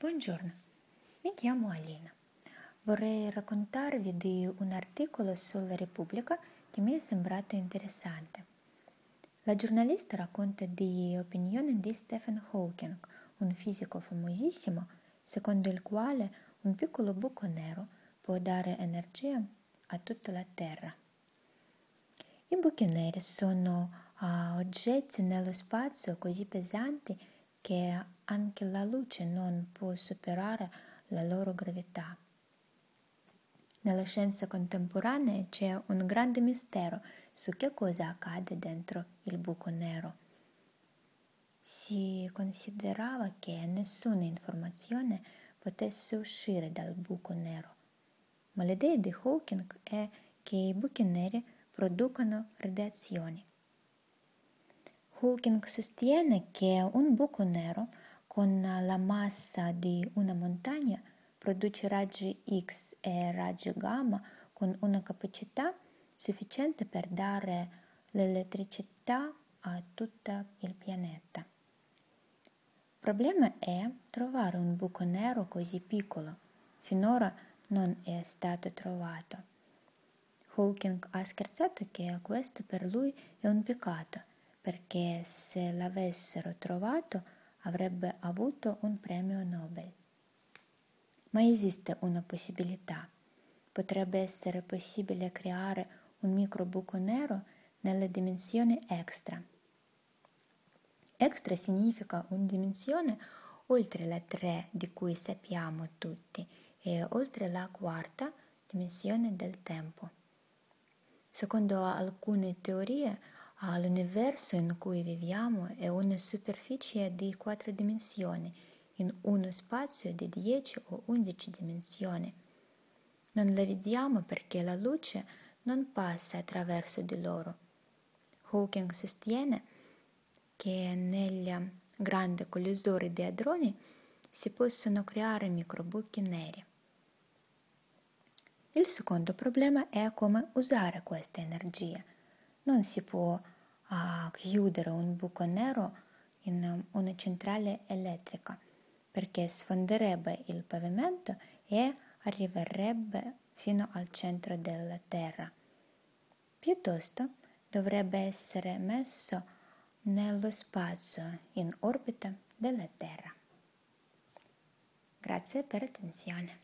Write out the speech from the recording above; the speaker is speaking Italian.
Buongiorno, mi chiamo Alina. Vorrei raccontarvi di un articolo sulla Repubblica che mi è sembrato interessante. La giornalista racconta di opinioni di Stephen Hawking, un fisico famosissimo, secondo il quale un piccolo buco nero può dare energia a tutta la Terra. I buchi neri sono uh, oggetti nello spazio così pesanti che anche la luce non può superare la loro gravità. Nella scienza contemporanea c'è un grande mistero su che cosa accade dentro il buco nero. Si considerava che nessuna informazione potesse uscire dal buco nero, ma l'idea di Hawking è che i buchi neri producono radiazioni. Hawking sostiene che un buco nero con la massa di una montagna produce raggi X e raggi gamma con una capacità sufficiente per dare l'elettricità a tutto il pianeta. Il problema è trovare un buco nero così piccolo. Finora non è stato trovato. Hawking ha scherzato che questo per lui è un peccato perché se l'avessero trovato avrebbe avuto un premio Nobel. Ma esiste una possibilità. Potrebbe essere possibile creare un microbuco nero nelle dimensioni extra. Extra significa una dimensione oltre la 3 di cui sappiamo tutti e oltre la quarta dimensione del tempo. Secondo alcune teorie, L'universo in cui viviamo è una superficie di quattro dimensioni in uno spazio di 10 o 11 dimensioni. Non la vediamo perché la luce non passa attraverso di loro. Hawking sostiene che negli grandi collisori di hadroni si possono creare microbuchi neri. Il secondo problema è come usare questa energia non si può uh, chiudere un buco nero in una centrale elettrica perché sfonderebbe il pavimento e arriverebbe fino al centro della Terra. Piuttosto dovrebbe essere messo nello spazio in orbita della Terra. Grazie per l'attenzione.